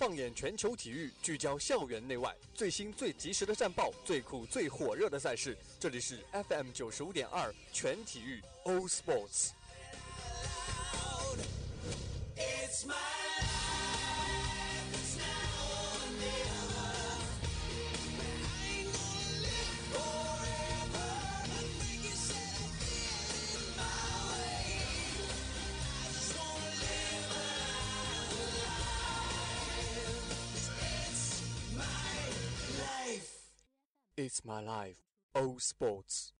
放眼全球体育，聚焦校园内外最新最及时的战报，最酷最火热的赛事。这里是 FM 九十五点二全体育 O Sports。It's my life, all sports.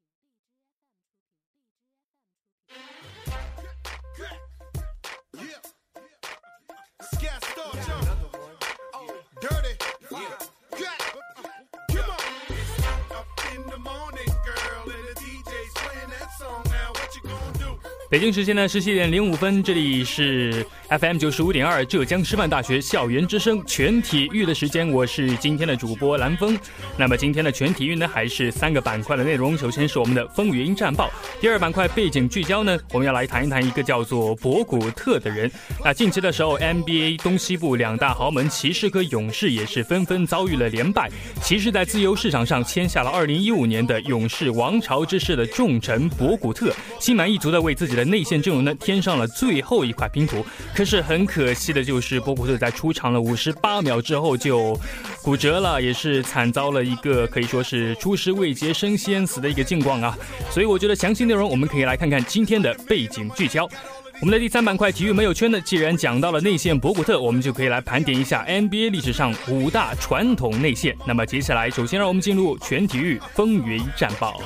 北京时间呢十七点零五分，这里是 FM 九十五点二浙江师范大学校园之声全体育的时间，我是今天的主播蓝峰。那么今天的全体育呢，还是三个板块的内容。首先是我们的风云战报，第二板块背景聚焦呢，我们要来谈一谈一个叫做博古特的人。那近期的时候，NBA 东西部两大豪门骑士和勇士也是纷纷遭遇了连败。骑士在自由市场上签下了二零一五年的勇士王朝之势的重臣博古特，心满意足的为自己的内线阵容呢添上了最后一块拼图。可是很可惜的就是，博古特在出场了五十八秒之后就骨折了，也是惨遭了一个可以说是出师未捷身先死的一个境况啊。所以我觉得详细内容我们可以来看看今天的背景聚焦。我们的第三板块体育没有圈呢，既然讲到了内线博古特，我们就可以来盘点一下 NBA 历史上五大传统内线。那么接下来，首先让我们进入全体育风云战报。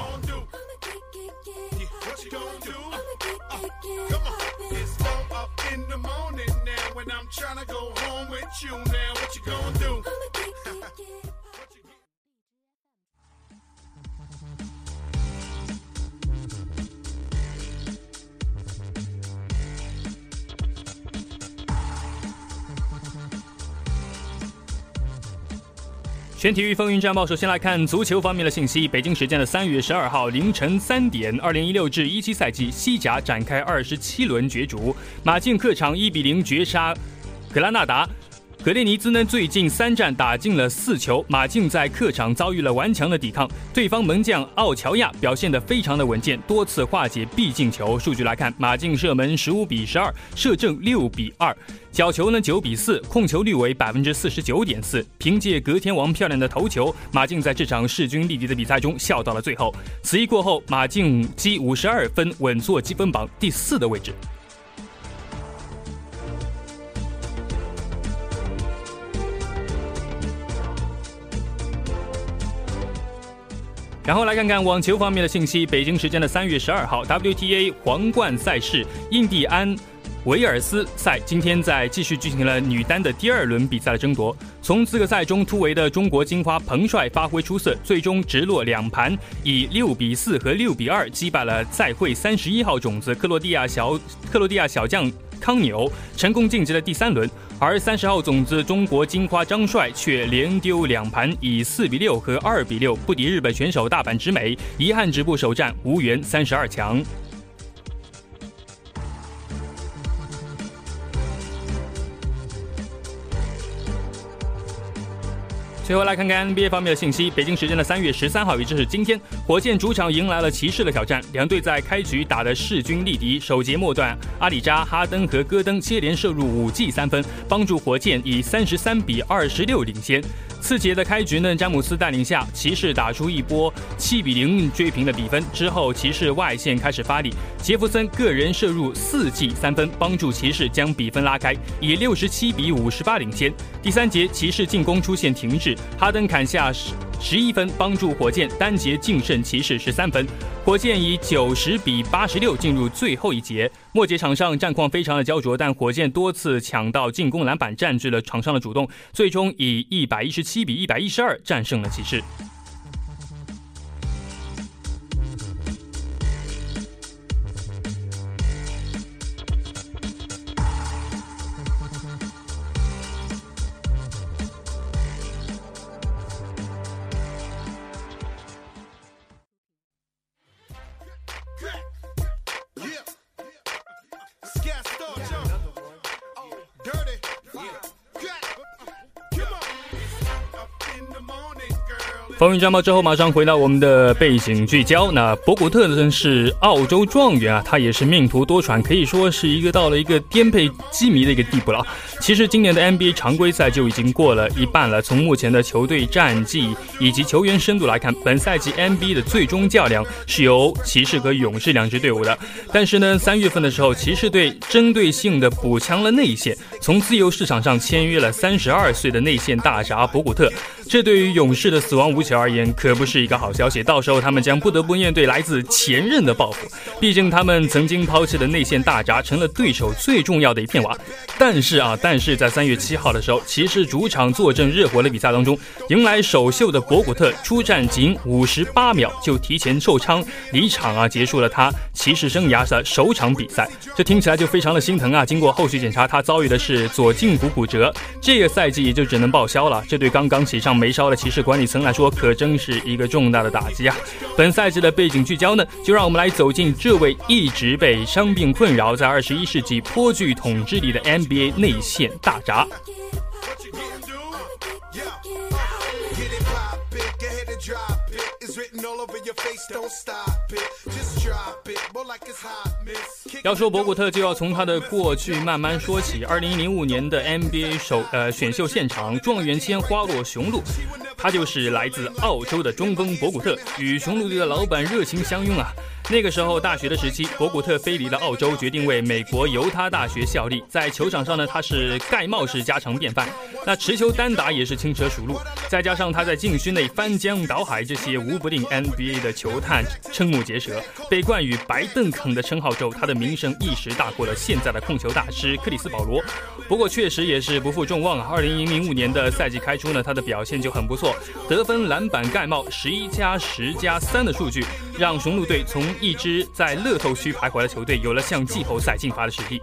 Trying to go home with you now. What you gonna do? 全体育风云战报，首先来看足球方面的信息。北京时间的三月十二号凌晨三点，二零一六至一七赛季西甲展开二十七轮角逐，马竞客场一比零绝杀格拉纳达。格列尼兹呢，最近三战打进了四球。马竞在客场遭遇了顽强的抵抗，对方门将奥乔亚表现得非常的稳健，多次化解必进球。数据来看，马竞射门十五比十二，射正六比二，角球呢九比四，控球率为百分之四十九点四。凭借隔天王漂亮的头球，马竞在这场势均力敌的比赛中笑到了最后。此役过后，马竞积五十二分，稳坐积分榜第四的位置。然后来看看网球方面的信息。北京时间的三月十二号，WTA 皇冠赛事印第安维尔斯赛今天在继续进行了女单的第二轮比赛的争夺。从资格赛中突围的中国金花彭帅发挥出色，最终直落两盘，以六比四和六比二击败了赛会三十一号种子克罗地亚小克罗地亚小将康纽，成功晋级了第三轮。而三十号种子中国金花张帅却连丢两盘，以四比六和二比六不敌日本选手大阪直美，遗憾止步首战，无缘三十二强。最后来看看 NBA 方面的信息。北京时间的三月十三号，也就是今天，火箭主场迎来了骑士的挑战。两队在开局打得势均力敌，首节末段，阿里扎、哈登和戈登接连射入五记三分，帮助火箭以三十三比二十六领先。次节的开局呢，詹姆斯带领下，骑士打出一波七比零追平的比分。之后，骑士外线开始发力，杰弗森个人射入四记三分，帮助骑士将比分拉开，以六十七比五十八领先。第三节，骑士进攻出现停滞，哈登砍下十一分，帮助火箭单节净胜骑士十三分。火箭以九十比八十六进入最后一节。末节场上战况非常的焦灼，但火箭多次抢到进攻篮板，占据了场上的主动，最终以一百一十七比一百一十二战胜了骑士。风云战报之后，马上回到我们的背景聚焦。那博古特呢是澳洲状元啊，他也是命途多舛，可以说是一个到了一个颠沛凄迷的一个地步了。其实今年的 NBA 常规赛就已经过了一半了。从目前的球队战绩以及球员深度来看，本赛季 NBA 的最终较量是由骑士和勇士两支队伍的。但是呢，三月份的时候，骑士队针对性的补强了内线，从自由市场上签约了三十二岁的内线大闸博古特。这对于勇士的死亡无球而言，可不是一个好消息。到时候他们将不得不面对来自前任的报复。毕竟他们曾经抛弃的内线大闸成了对手最重要的一片瓦。但是啊，但是在三月七号的时候，骑士主场坐镇热火的比赛当中，迎来首秀的博古特出战仅五十八秒就提前受伤离场啊，结束了他骑士生涯的首场比赛。这听起来就非常的心疼啊。经过后续检查，他遭遇的是左胫骨骨折，这个赛季也就只能报销了。这对刚刚骑上眉梢的骑士管理层来说，可真是一个重大的打击啊！本赛季的背景聚焦呢，就让我们来走进这位一直被伤病困扰，在二十一世纪颇具统治力的 NBA 内线大闸。要说博古特，就要从他的过去慢慢说起。二零零五年的 NBA 首呃选秀现场，状元签花落雄鹿，他就是来自澳洲的中锋博古特，与雄鹿队的老板热情相拥啊。那个时候，大学的时期，博古特飞离了澳洲，决定为美国犹他大学效力。在球场上呢，他是盖帽式家常便饭，那持球单打也是轻车熟路。再加上他在禁区内翻江倒海，这些无不令 NBA 的球探瞠目结舌。被冠以“白邓肯”的称号之后，他的名声一时大过了现在的控球大师克里斯保罗。不过，确实也是不负众望啊。二零零五年的赛季开出呢，他的表现就很不错，得分、篮板、盖帽，十一加十加三的数据，让雄鹿队从一支在乐透区徘徊的球队，有了向季后赛进发的实力。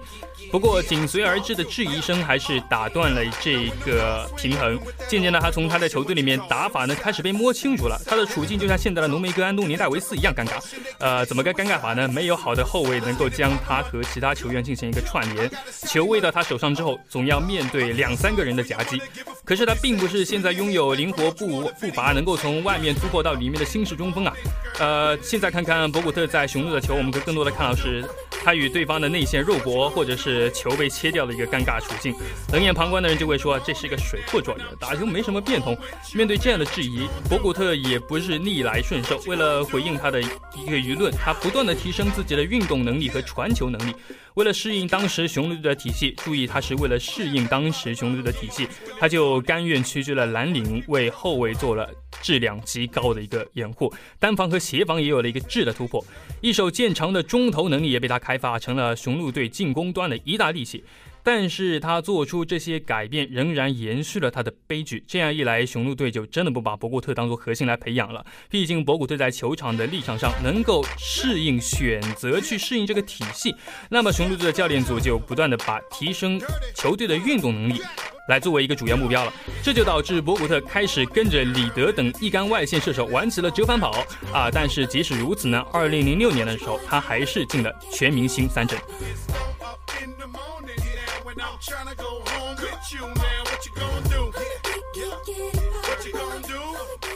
不过，紧随而至的质疑声还是打断了这个平衡。渐渐的，他从他的球队里面打法呢开始被摸清楚了。他的处境就像现在的浓眉哥安东尼戴维斯一样尴尬。呃，怎么个尴尬法呢？没有好的后卫能够将他和其他球员进行一个串联，球喂到他手上之后，总要面对两三个人的夹击。可是他并不是现在拥有灵活步步伐，能够从外面突破到里面的新式中锋啊。呃，现在看看博古特在雄鹿的球，我们可更多的看到是他与对方的内线肉搏，或者是球被切掉的一个尴尬处境。冷眼旁观的人就会说，这是一个水货状元，打球没什么变通。面对这样的质疑，博古特也不是逆来顺受。为了回应他的一个舆论，他不断的提升自己的运动能力和传球能力。为了适应当时雄鹿队的体系，注意他是为了适应当时雄鹿队的体系，他就甘愿屈居了蓝领，为后卫做了质量极高的一个掩护，单防和协防也有了一个质的突破，一手见长的中投能力也被他开发成了雄鹿队进攻端的一大利器。但是他做出这些改变，仍然延续了他的悲剧。这样一来，雄鹿队就真的不把博古特当做核心来培养了。毕竟博古特在球场的立场上能够适应，选择去适应这个体系，那么雄鹿队的教练组就不断的把提升球队的运动能力来作为一个主要目标了。这就导致博古特开始跟着里德等一杆外线射手玩起了折返跑啊！但是即使如此呢，二零零六年的时候，他还是进了全明星三阵。Now I'm trying to go home with you, man. What you gonna do? What you gonna do?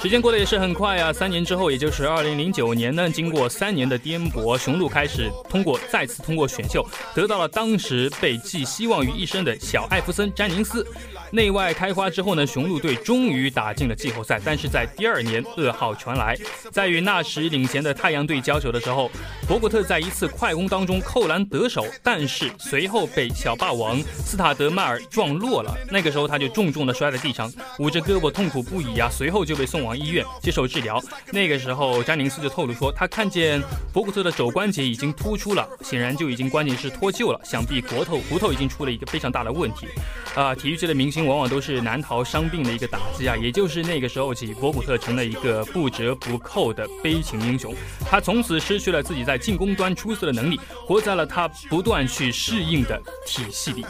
时间过得也是很快啊！三年之后，也就是二零零九年呢，经过三年的颠簸，雄鹿开始通过再次通过选秀，得到了当时被寄希望于一身的小艾弗森·詹宁斯。内外开花之后呢，雄鹿队终于打进了季后赛。但是在第二年，噩耗传来，在与那时领衔的太阳队交手的时候，博古特在一次快攻当中扣篮得手，但是随后被小霸王斯塔德迈尔撞落了。那个时候他就重重的摔在地上，捂着胳膊痛苦不已啊。随后就被送往往医院接受治疗。那个时候，詹宁斯就透露说，他看见博古特的肘关节已经突出了，显然就已经关键是脱臼了，想必骨头骨头已经出了一个非常大的问题。啊，体育界的明星。往往都是难逃伤病的一个打击啊！也就是那个时候起，博古特成了一个不折不扣的悲情英雄。他从此失去了自己在进攻端出色的能力，活在了他不断去适应的体系里。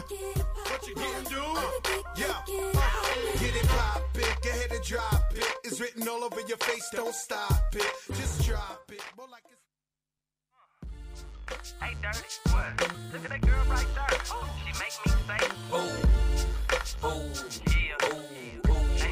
is written all over your face. Don't stop it, just drop it. More like it's. Hey, dirty, what? Look at that girl right there. Oh, she make me say, Ooh, ooh, yeah, ooh, ooh, ooh, do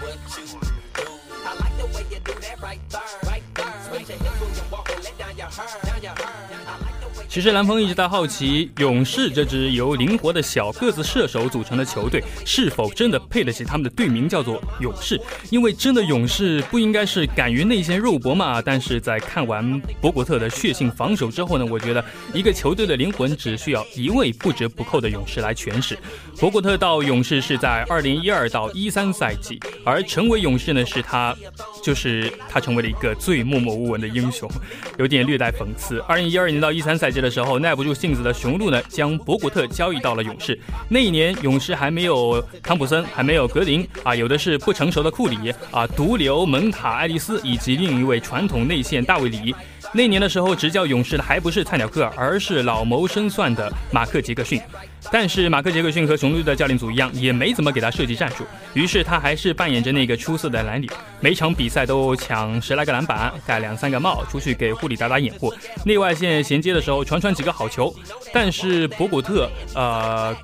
what you do. I like the way you do that right there, right there. Switch your hips when you walk and let down your hair, down your hair. 其实蓝峰一直在好奇，勇士这支由灵活的小个子射手组成的球队，是否真的配得起他们的队名叫做勇士？因为真的勇士不应该是敢于内线肉搏嘛？但是在看完博古特的血性防守之后呢，我觉得一个球队的灵魂只需要一位不折不扣的勇士来诠释。博古特到勇士是在二零一二到一三赛季，而成为勇士呢，是他就是他成为了一个最默默无闻的英雄，有点略带讽刺。二零一二年到一三赛季季。的时候，耐不住性子的雄鹿呢，将博古特交易到了勇士。那一年，勇士还没有汤普森，还没有格林啊，有的是不成熟的库里啊，独留门塔、爱丽丝以及另一位传统内线大卫里。那年的时候，执教勇士的还不是菜鸟克尔，而是老谋深算的马克杰克逊。但是马克杰克逊和雄鹿队的教练组一样，也没怎么给他设计战术。于是他还是扮演着那个出色的蓝领，每场比赛都抢十来个篮板，盖两三个帽，出去给护理打打掩护，内外线衔接的时候传传几个好球。但是博古特，呃，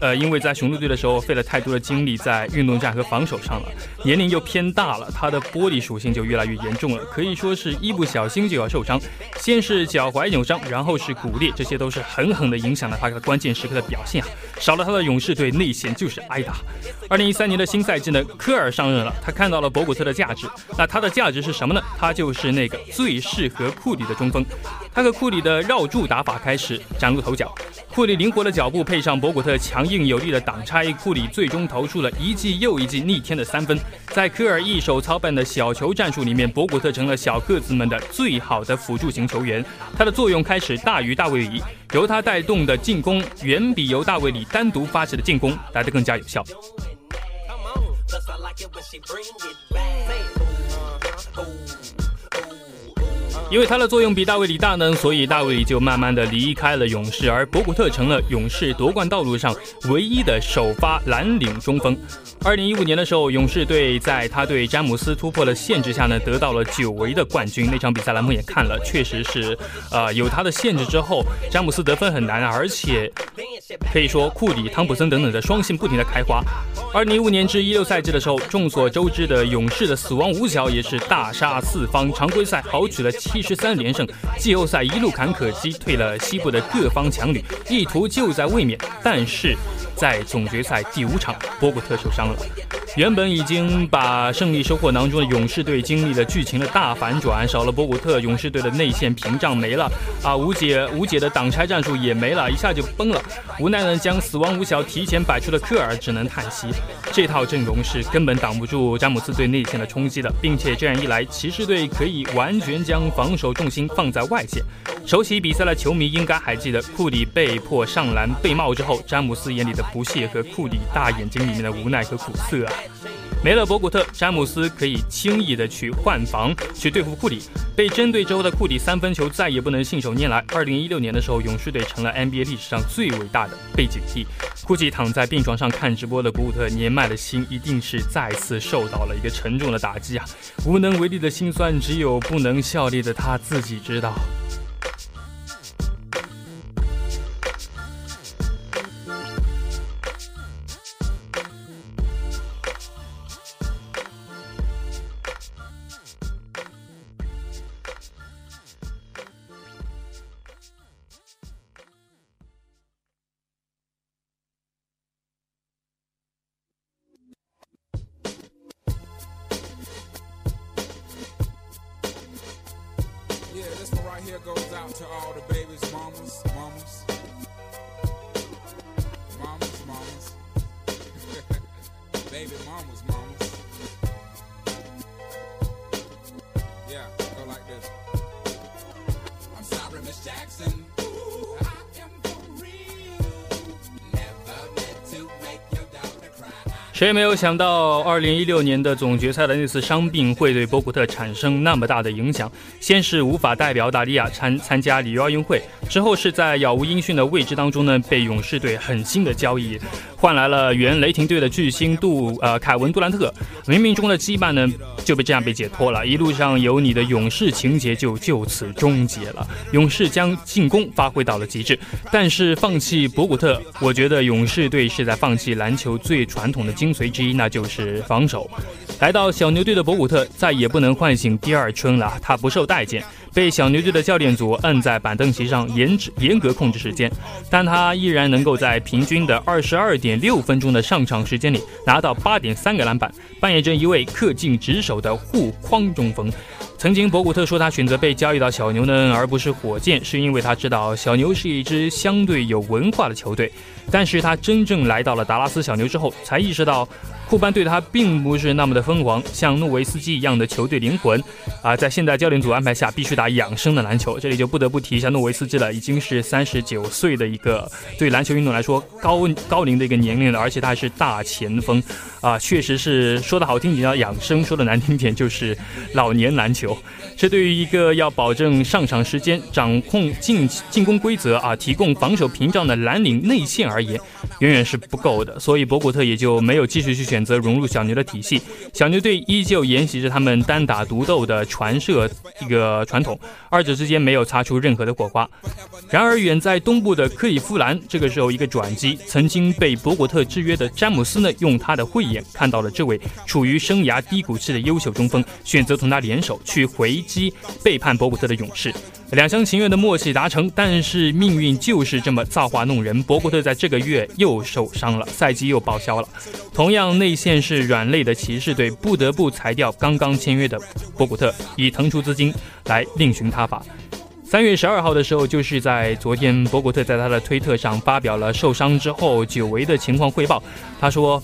呃，因为在雄鹿队的时候费了太多的精力在运动战和防守上了，年龄又偏大了，他的玻璃属性就越来越严重了，可以说是一不小心就要受伤。先是脚踝扭伤，然后是骨裂，这些都是狠狠地影响了他的关键时刻的。表现啊，少了他的勇士队内线就是挨打。二零一三年的新赛季呢，科尔上任了，他看到了博古特的价值。那他的价值是什么呢？他就是那个最适合库里的中锋。他和库里的绕柱打法开始崭露头角。库里灵活的脚步配上博古特强硬有力的挡拆，库里最终投出了一记又一记逆天的三分。在科尔一手操办的小球战术里面，博古特成了小个子们的最好的辅助型球员，他的作用开始大于大卫里，由他带动的进攻远比由大卫里单独发起的进攻来得更加有效。因为他的作用比大卫里大呢，所以大卫里就慢慢的离开了勇士，而博古特成了勇士夺冠道路上唯一的首发蓝领中锋。二零一五年的时候，勇士队在他对詹姆斯突破了限制下呢，得到了久违的冠军。那场比赛蓝梦也看了，确实是，呃，有他的限制之后，詹姆斯得分很难，而且可以说库里、汤普森等等的双性不停的开花。二零一五年至一六赛季的时候，众所周知的勇士的死亡五小也是大杀四方，常规赛豪取了七。十三连胜，季后赛一路坎坷，击退了西部的各方强旅，意图就在卫冕。但是在总决赛第五场，波古特受伤了。原本已经把胜利收获囊中的勇士队经历了剧情的大反转，少了博古特，勇士队的内线屏障没了啊，无解无解的挡拆战术也没了，一下就崩了。无奈呢，将死亡五小提前摆出的科尔只能叹息，这套阵容是根本挡不住詹姆斯队内线的冲击的，并且这样一来，骑士队可以完全将防守重心放在外线。熟悉比赛的球迷应该还记得，库里被迫上篮被帽之后，詹姆斯眼里的不屑和库里大眼睛里面的无奈和苦涩啊。没了博古特，詹姆斯可以轻易的去换防，去对付库里。被针对之后的库里三分球再也不能信手拈来。二零一六年的时候，勇士队成了 NBA 历史上最伟大的被警惕。估计躺在病床上看直播的博古特年迈的心，一定是再次受到了一个沉重的打击啊！无能为力的心酸，只有不能效力的他自己知道。here goes out to all the babies, mamas, mamas. Mamas, mamas. Baby mamas, mamas. Yeah, go like this. I'm sorry, Miss Jackson. 谁也没有想到，二零一六年的总决赛的那次伤病会对博古特产生那么大的影响。先是无法代表澳大利亚参参加里约奥运会，之后是在杳无音讯的未知当中呢，被勇士队狠心的交易，换来了原雷霆队的巨星杜呃凯文杜兰特。冥冥中的羁绊呢，就被这样被解脱了。一路上有你的勇士情节就就此终结了。勇士将进攻发挥到了极致，但是放弃博古特，我觉得勇士队是在放弃篮球最传统的精髓之一，那就是防守。来到小牛队的博古特再也不能唤醒第二春了，他不受待见，被小牛队的教练组摁在板凳席上，严严格控制时间，但他依然能够在平均的二十二点六分钟的上场时间里拿到八点三个篮板，扮演着一位恪尽职守的护框中锋。曾经，博古特说他选择被交易到小牛呢，而不是火箭，是因为他知道小牛是一支相对有文化的球队。但是他真正来到了达拉斯小牛之后，才意识到。库班对他并不是那么的疯狂，像诺维斯基一样的球队灵魂啊，在现代教练组安排下，必须打养生的篮球。这里就不得不提一下诺维斯基了，已经是三十九岁的一个对篮球运动来说高高龄的一个年龄了，而且他还是大前锋啊，确实是说的好听点叫养生，说的难听点就是老年篮球。这对于一个要保证上场时间、掌控进进攻规则啊、提供防守屏障的蓝领内线而而言，远远是不够的。所以博古特也就没有继续去选择融入小牛的体系。小牛队依旧沿袭着他们单打独斗的传射一个传统，二者之间没有擦出任何的火花。然而，远在东部的克利夫兰，这个时候一个转机，曾经被博古特制约的詹姆斯呢，用他的慧眼看到了这位处于生涯低谷期的优秀中锋，选择同他联手去回。击背叛博古特的勇士，两厢情愿的默契达成，但是命运就是这么造化弄人。博古特在这个月又受伤了，赛季又报销了。同样内线是软肋的骑士队不得不裁掉刚刚签约的博古特，以腾出资金来另寻他法。三月十二号的时候，就是在昨天，博古特在他的推特上发表了受伤之后久违的情况汇报。他说：“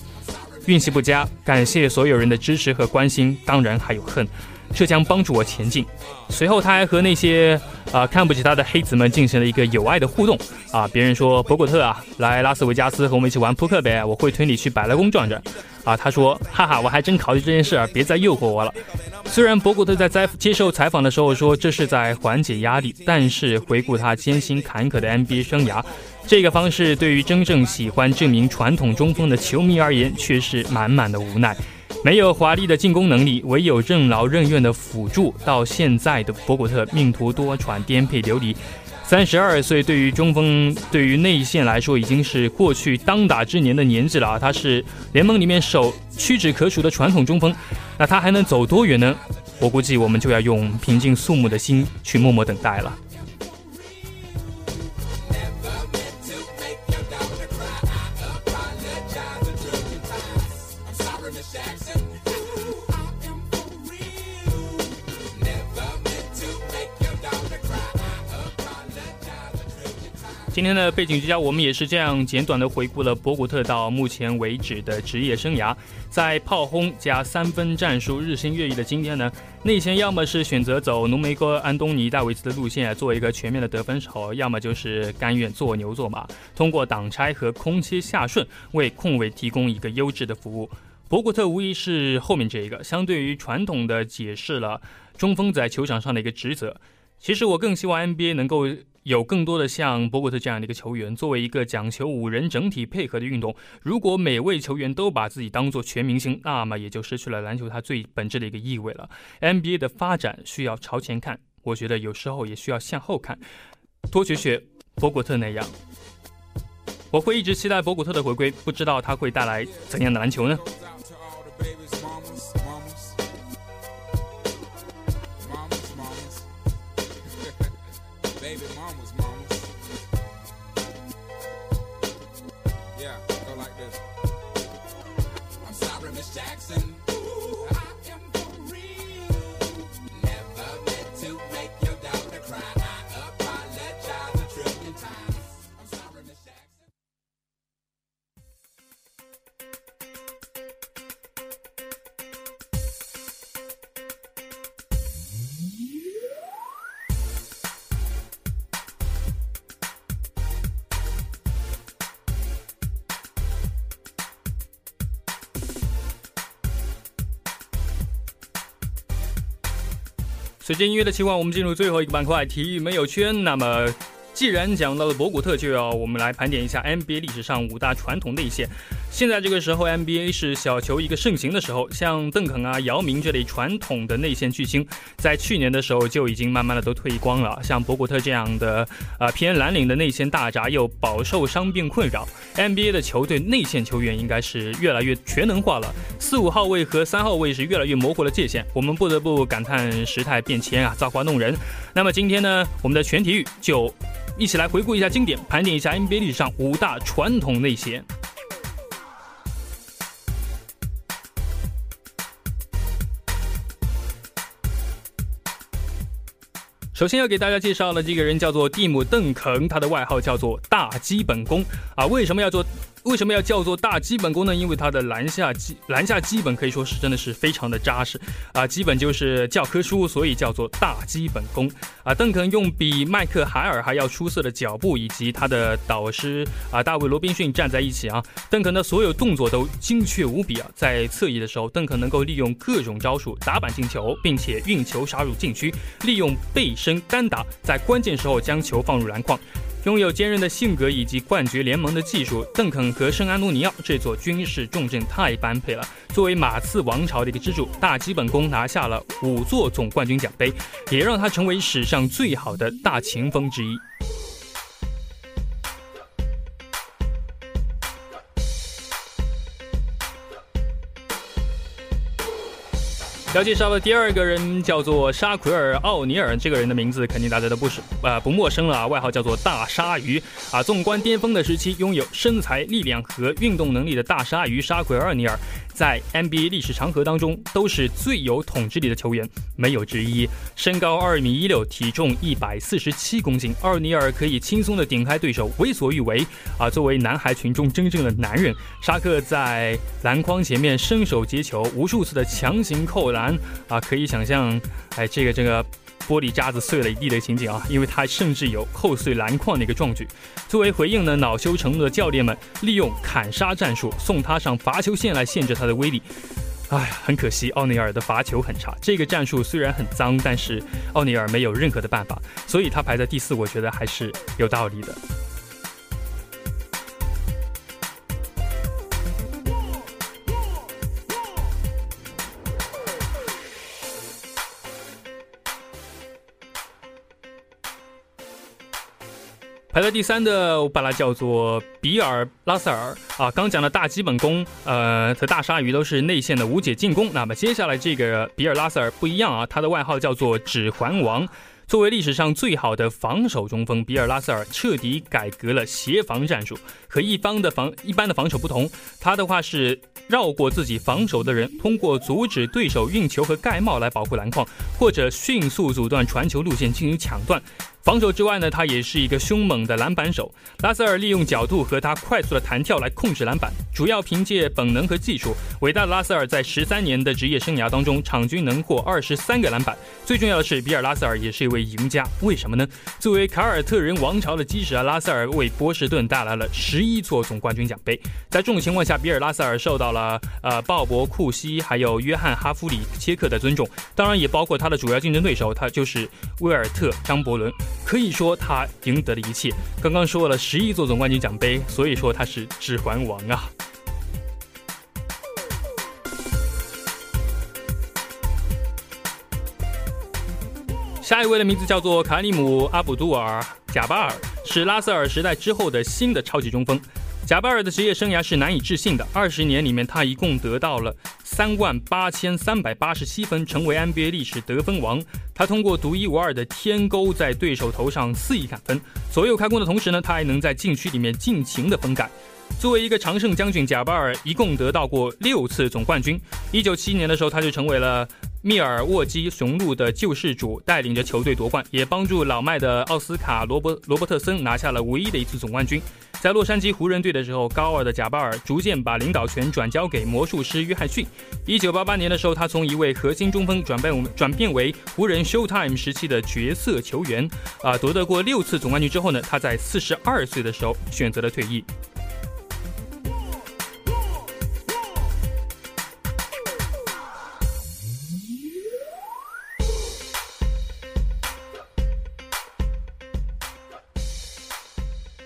运气不佳，感谢所有人的支持和关心，当然还有恨。”这将帮助我前进。随后，他还和那些啊看不起他的黑子们进行了一个友爱的互动啊。别人说博古特啊，来拉斯维加斯和我们一起玩扑克呗，我会推你去百乐宫转转。啊，他说，哈哈，我还真考虑这件事儿，别再诱惑我了。虽然博古特在在接受采访的时候说这是在缓解压力，但是回顾他艰辛坎坷的 NBA 生涯，这个方式对于真正喜欢这名传统中锋的球迷而言，却是满满的无奈。没有华丽的进攻能力，唯有任劳任怨的辅助。到现在的博古特命途多舛，颠沛流离。三十二岁，对于中锋，对于内线来说，已经是过去当打之年的年纪了啊！他是联盟里面首屈指可数的传统中锋，那他还能走多远呢？我估计我们就要用平静肃穆的心去默默等待了。今天的背景之家，我们也是这样简短的回顾了博古特到目前为止的职业生涯。在炮轰加三分战术日新月异的今天呢，内线要么是选择走浓眉哥安东尼戴维斯的路线，做一个全面的得分手；要么就是甘愿做牛做马，通过挡拆和空切下顺为控卫提供一个优质的服务。博古特无疑是后面这一个，相对于传统的解释了中锋在球场上的一个职责。其实我更希望 NBA 能够。有更多的像博古特这样的一个球员，作为一个讲求五人整体配合的运动，如果每位球员都把自己当做全明星，那么也就失去了篮球它最本质的一个意味了。NBA 的发展需要朝前看，我觉得有时候也需要向后看，多学学博古特那样。我会一直期待博古特的回归，不知道他会带来怎样的篮球呢？随着音乐的切换，我们进入最后一个板块——体育没有圈。那么，既然讲到了博古特，就要我们来盘点一下 NBA 历史上五大传统内线。现在这个时候，NBA 是小球一个盛行的时候，像邓肯啊、姚明这类传统的内线巨星，在去年的时候就已经慢慢的都退光了。像博古特这样的啊偏蓝领的内线大闸又饱受伤病困扰，NBA 的球队内线球员应该是越来越全能化了，四五号位和三号位是越来越模糊了界限。我们不得不感叹时态变迁啊，造化弄人。那么今天呢，我们的全体育就。一起来回顾一下经典，盘点一下 NBA 历史上五大传统内线。首先要给大家介绍的这个人叫做蒂姆·邓肯，他的外号叫做“大基本功”啊，为什么要做？为什么要叫做大基本功呢？因为他的篮下基篮下基本可以说是真的是非常的扎实啊，基本就是教科书，所以叫做大基本功啊。邓肯用比麦克海尔还要出色的脚步，以及他的导师啊大卫罗宾逊站在一起啊，邓肯的所有动作都精确无比啊。在侧翼的时候，邓肯能够利用各种招数打板进球，并且运球杀入禁区，利用背身单打，在关键时候将球放入篮筐。拥有坚韧的性格以及冠绝联盟的技术，邓肯和圣安东尼奥这座军事重镇太般配了。作为马刺王朝的一个支柱，大基本功拿下了五座总冠军奖杯，也让他成为史上最好的大前锋之一。要介绍的第二个人叫做沙奎尔·奥尼尔，这个人的名字肯定大家都不是呃不陌生了啊，外号叫做大鲨鱼啊。纵观巅峰的时期，拥有身材、力量和运动能力的大鲨鱼沙奎尔·奥尼尔。在 NBA 历史长河当中，都是最有统治力的球员，没有之一。身高二米一六，体重一百四十七公斤，奥尼尔可以轻松的顶开对手，为所欲为。啊，作为男孩群中真正的男人，沙克在篮筐前面伸手接球，无数次的强行扣篮。啊，可以想象，哎，这个这个。玻璃渣子碎了一地的情景啊，因为他甚至有扣碎篮筐的一个壮举。作为回应呢，恼羞成怒的教练们利用砍杀战术送他上罚球线来限制他的威力。哎，很可惜，奥尼尔的罚球很差。这个战术虽然很脏，但是奥尼尔没有任何的办法，所以他排在第四，我觉得还是有道理的。排在第三的，我把它叫做比尔拉塞尔啊。刚讲的大基本功，呃，和大鲨鱼都是内线的无解进攻。那么接下来这个比尔拉塞尔不一样啊，他的外号叫做指环王。作为历史上最好的防守中锋，比尔拉塞尔彻底改革了协防战术。和一方的防一般的防守不同，他的话是绕过自己防守的人，通过阻止对手运球和盖帽来保护篮筐，或者迅速阻断传球路线进行抢断。防守之外呢，他也是一个凶猛的篮板手。拉塞尔利用角度和他快速的弹跳来控制篮板，主要凭借本能和技术。伟大的拉塞尔在十三年的职业生涯当中，场均能获二十三个篮板。最重要的是，比尔拉塞尔也是一位赢家。为什么呢？作为凯尔特人王朝的基石啊，拉塞尔为波士顿带来了十一座总冠军奖杯。在这种情况下，比尔拉塞尔受到了呃鲍勃库西还有约翰哈夫里切克的尊重，当然也包括他的主要竞争对手，他就是威尔特张伯伦。可以说他赢得了一切。刚刚说了十一座总冠军奖杯，所以说他是指环王啊。下一位的名字叫做卡里姆·阿卜杜尔·贾巴尔，是拉塞尔时代之后的新的超级中锋。贾巴尔的职业生涯是难以置信的，二十年里面他一共得到了三万八千三百八十七分，成为 NBA 历史得分王。他通过独一无二的天钩在对手头上肆意砍分，左右开弓的同时呢，他还能在禁区里面尽情的封盖。作为一个常胜将军，贾巴尔一共得到过六次总冠军。一九七一年的时候，他就成为了。密尔沃基雄鹿的救世主带领着球队夺冠，也帮助老迈的奥斯卡罗伯罗伯特森拿下了唯一的一次总冠军。在洛杉矶湖人队的时候，高二的贾巴尔逐渐把领导权转交给魔术师约翰逊。一九八八年的时候，他从一位核心中锋转变我们转变为湖人 Showtime 时期的角色球员。啊，夺得过六次总冠军之后呢，他在四十二岁的时候选择了退役。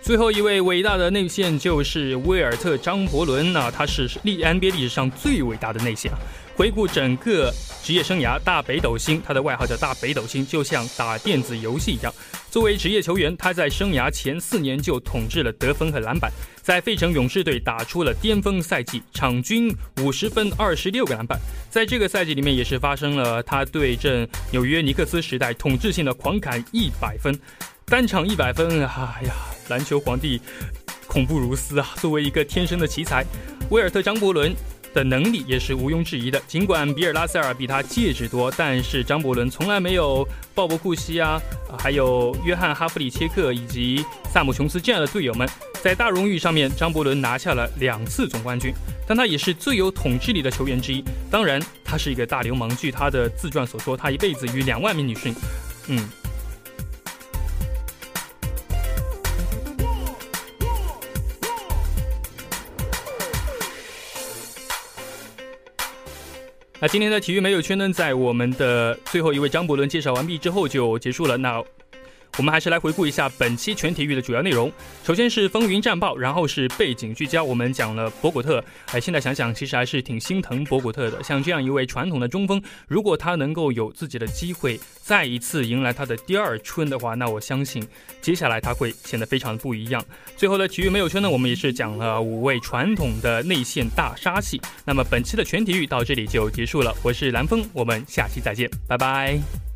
最后一位伟大的内线就是威尔特张伯伦那他是历 NBA 历史上最伟大的内线啊。回顾整个职业生涯，大北斗星，他的外号叫大北斗星，就像打电子游戏一样。作为职业球员，他在生涯前四年就统治了得分和篮板，在费城勇士队打出了巅峰赛季，场均五十分、二十六个篮板。在这个赛季里面，也是发生了他对阵纽约尼克斯时代统治性的狂砍一百分，单场一百分，哎呀，篮球皇帝恐怖如斯啊！作为一个天生的奇才，威尔特张伯伦。的能力也是毋庸置疑的。尽管比尔拉塞尔比他戒指多，但是张伯伦从来没有鲍勃库西啊，还有约翰哈弗里切克以及萨姆琼斯这样的队友们。在大荣誉上面，张伯伦拿下了两次总冠军，但他也是最有统治力的球员之一。当然，他是一个大流氓。据他的自传所说，他一辈子与两万名女性，嗯。那今天的体育没有圈呢，在我们的最后一位张伯伦介绍完毕之后就结束了。那。我们还是来回顾一下本期全体育的主要内容。首先是风云战报，然后是背景聚焦。我们讲了博古特，哎，现在想想，其实还是挺心疼博古特的。像这样一位传统的中锋，如果他能够有自己的机会，再一次迎来他的第二春的话，那我相信接下来他会显得非常的不一样。最后的体育没有圈呢，我们也是讲了五位传统的内线大杀器。那么本期的全体育到这里就结束了。我是蓝峰，我们下期再见，拜拜。